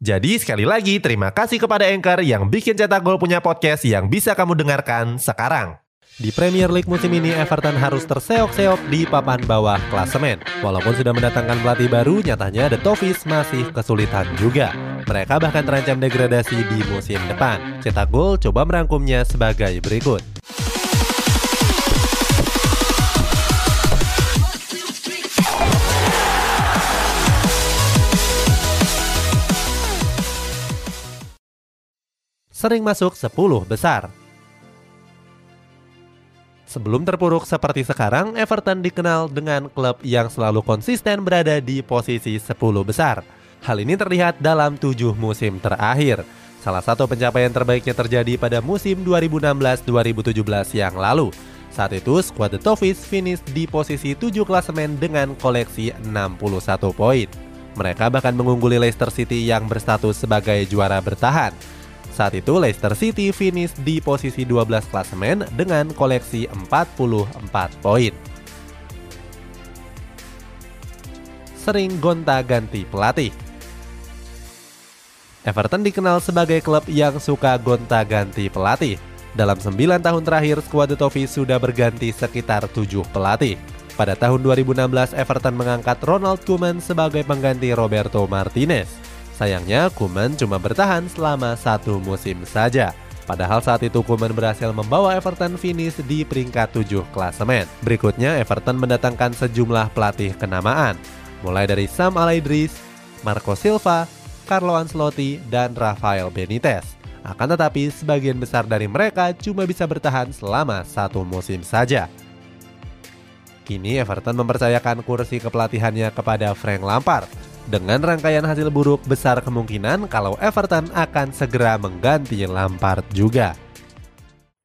Jadi sekali lagi terima kasih kepada Anchor yang bikin Cetak Gol punya podcast yang bisa kamu dengarkan sekarang. Di Premier League musim ini Everton harus terseok-seok di papan bawah klasemen. Walaupun sudah mendatangkan pelatih baru, nyatanya The Toffees masih kesulitan juga. Mereka bahkan terancam degradasi di musim depan. Cetak Gol coba merangkumnya sebagai berikut. Sering masuk 10 besar. Sebelum terpuruk seperti sekarang, Everton dikenal dengan klub yang selalu konsisten berada di posisi 10 besar. Hal ini terlihat dalam tujuh musim terakhir. Salah satu pencapaian terbaiknya terjadi pada musim 2016-2017 yang lalu. Saat itu, skuad The Toffees finish di posisi 7 klasemen dengan koleksi 61 poin. Mereka bahkan mengungguli Leicester City yang berstatus sebagai juara bertahan. Saat itu Leicester City finish di posisi 12 klasemen dengan koleksi 44 poin. Sering gonta-ganti pelatih. Everton dikenal sebagai klub yang suka gonta-ganti pelatih. Dalam 9 tahun terakhir, skuad The sudah berganti sekitar 7 pelatih. Pada tahun 2016, Everton mengangkat Ronald Koeman sebagai pengganti Roberto Martinez. Sayangnya, Kuman cuma bertahan selama satu musim saja. Padahal saat itu Kuman berhasil membawa Everton finish di peringkat 7 klasemen. Berikutnya, Everton mendatangkan sejumlah pelatih kenamaan, mulai dari Sam Alaidris, Marco Silva, Carlo Ancelotti, dan Rafael Benitez. Akan tetapi, sebagian besar dari mereka cuma bisa bertahan selama satu musim saja. Kini Everton mempercayakan kursi kepelatihannya kepada Frank Lampard dengan rangkaian hasil buruk, besar kemungkinan kalau Everton akan segera mengganti Lampard juga.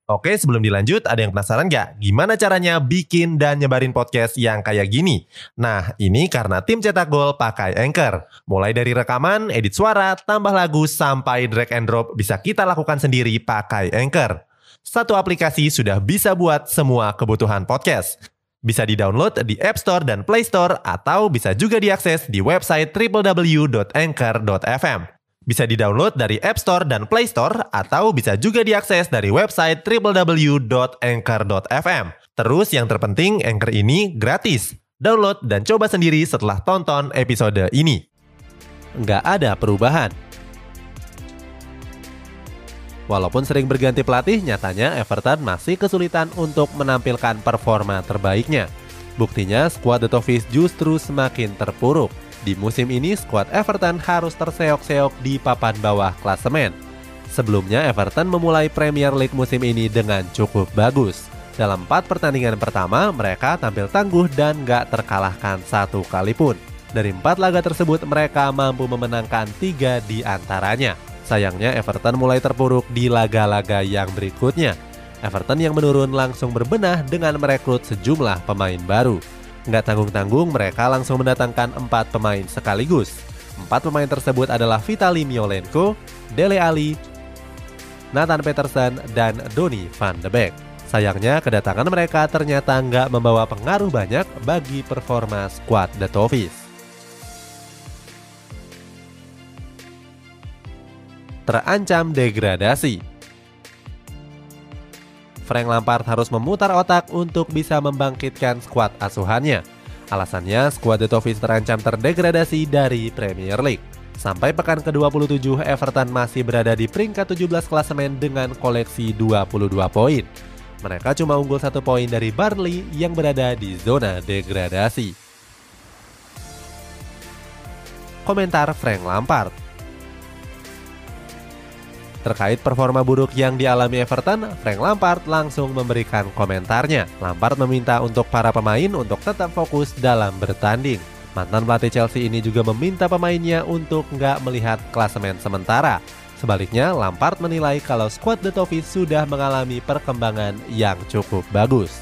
Oke, sebelum dilanjut, ada yang penasaran nggak? Gimana caranya bikin dan nyebarin podcast yang kayak gini? Nah, ini karena tim cetak gol pakai Anchor. Mulai dari rekaman, edit suara, tambah lagu, sampai drag and drop bisa kita lakukan sendiri pakai Anchor. Satu aplikasi sudah bisa buat semua kebutuhan podcast. Bisa di-download di App Store dan Play Store atau bisa juga diakses di website www.anchor.fm. Bisa di-download dari App Store dan Play Store atau bisa juga diakses dari website www.anchor.fm. Terus yang terpenting Anchor ini gratis. Download dan coba sendiri setelah tonton episode ini. Nggak ada perubahan Walaupun sering berganti pelatih, nyatanya Everton masih kesulitan untuk menampilkan performa terbaiknya. Buktinya, skuad The Toffees justru semakin terpuruk. Di musim ini, skuad Everton harus terseok-seok di papan bawah klasemen. Sebelumnya, Everton memulai Premier League musim ini dengan cukup bagus. Dalam empat pertandingan pertama, mereka tampil tangguh dan gak terkalahkan satu kali pun. Dari empat laga tersebut, mereka mampu memenangkan tiga di antaranya. Sayangnya Everton mulai terpuruk di laga-laga yang berikutnya. Everton yang menurun langsung berbenah dengan merekrut sejumlah pemain baru. Nggak tanggung-tanggung mereka langsung mendatangkan empat pemain sekaligus. Empat pemain tersebut adalah Vitali Miolenko, Dele Ali, Nathan Peterson, dan Donny van de Beek. Sayangnya kedatangan mereka ternyata nggak membawa pengaruh banyak bagi performa skuad The Toffees. Terancam degradasi. Frank Lampard harus memutar otak untuk bisa membangkitkan skuad asuhannya. Alasannya, skuad The Toffees terancam terdegradasi dari Premier League. Sampai pekan ke-27, Everton masih berada di peringkat 17 klasemen dengan koleksi 22 poin. Mereka cuma unggul satu poin dari Burnley yang berada di zona degradasi. Komentar Frank Lampard Terkait performa buruk yang dialami Everton, Frank Lampard langsung memberikan komentarnya. Lampard meminta untuk para pemain untuk tetap fokus dalam bertanding. Mantan pelatih Chelsea ini juga meminta pemainnya untuk nggak melihat klasemen sementara. Sebaliknya, Lampard menilai kalau skuad The Toffees sudah mengalami perkembangan yang cukup bagus.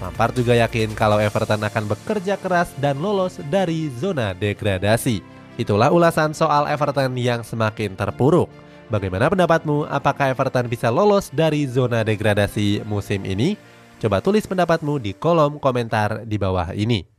Lampard juga yakin kalau Everton akan bekerja keras dan lolos dari zona degradasi. Itulah ulasan soal Everton yang semakin terpuruk. Bagaimana pendapatmu? Apakah Everton bisa lolos dari zona degradasi musim ini? Coba tulis pendapatmu di kolom komentar di bawah ini.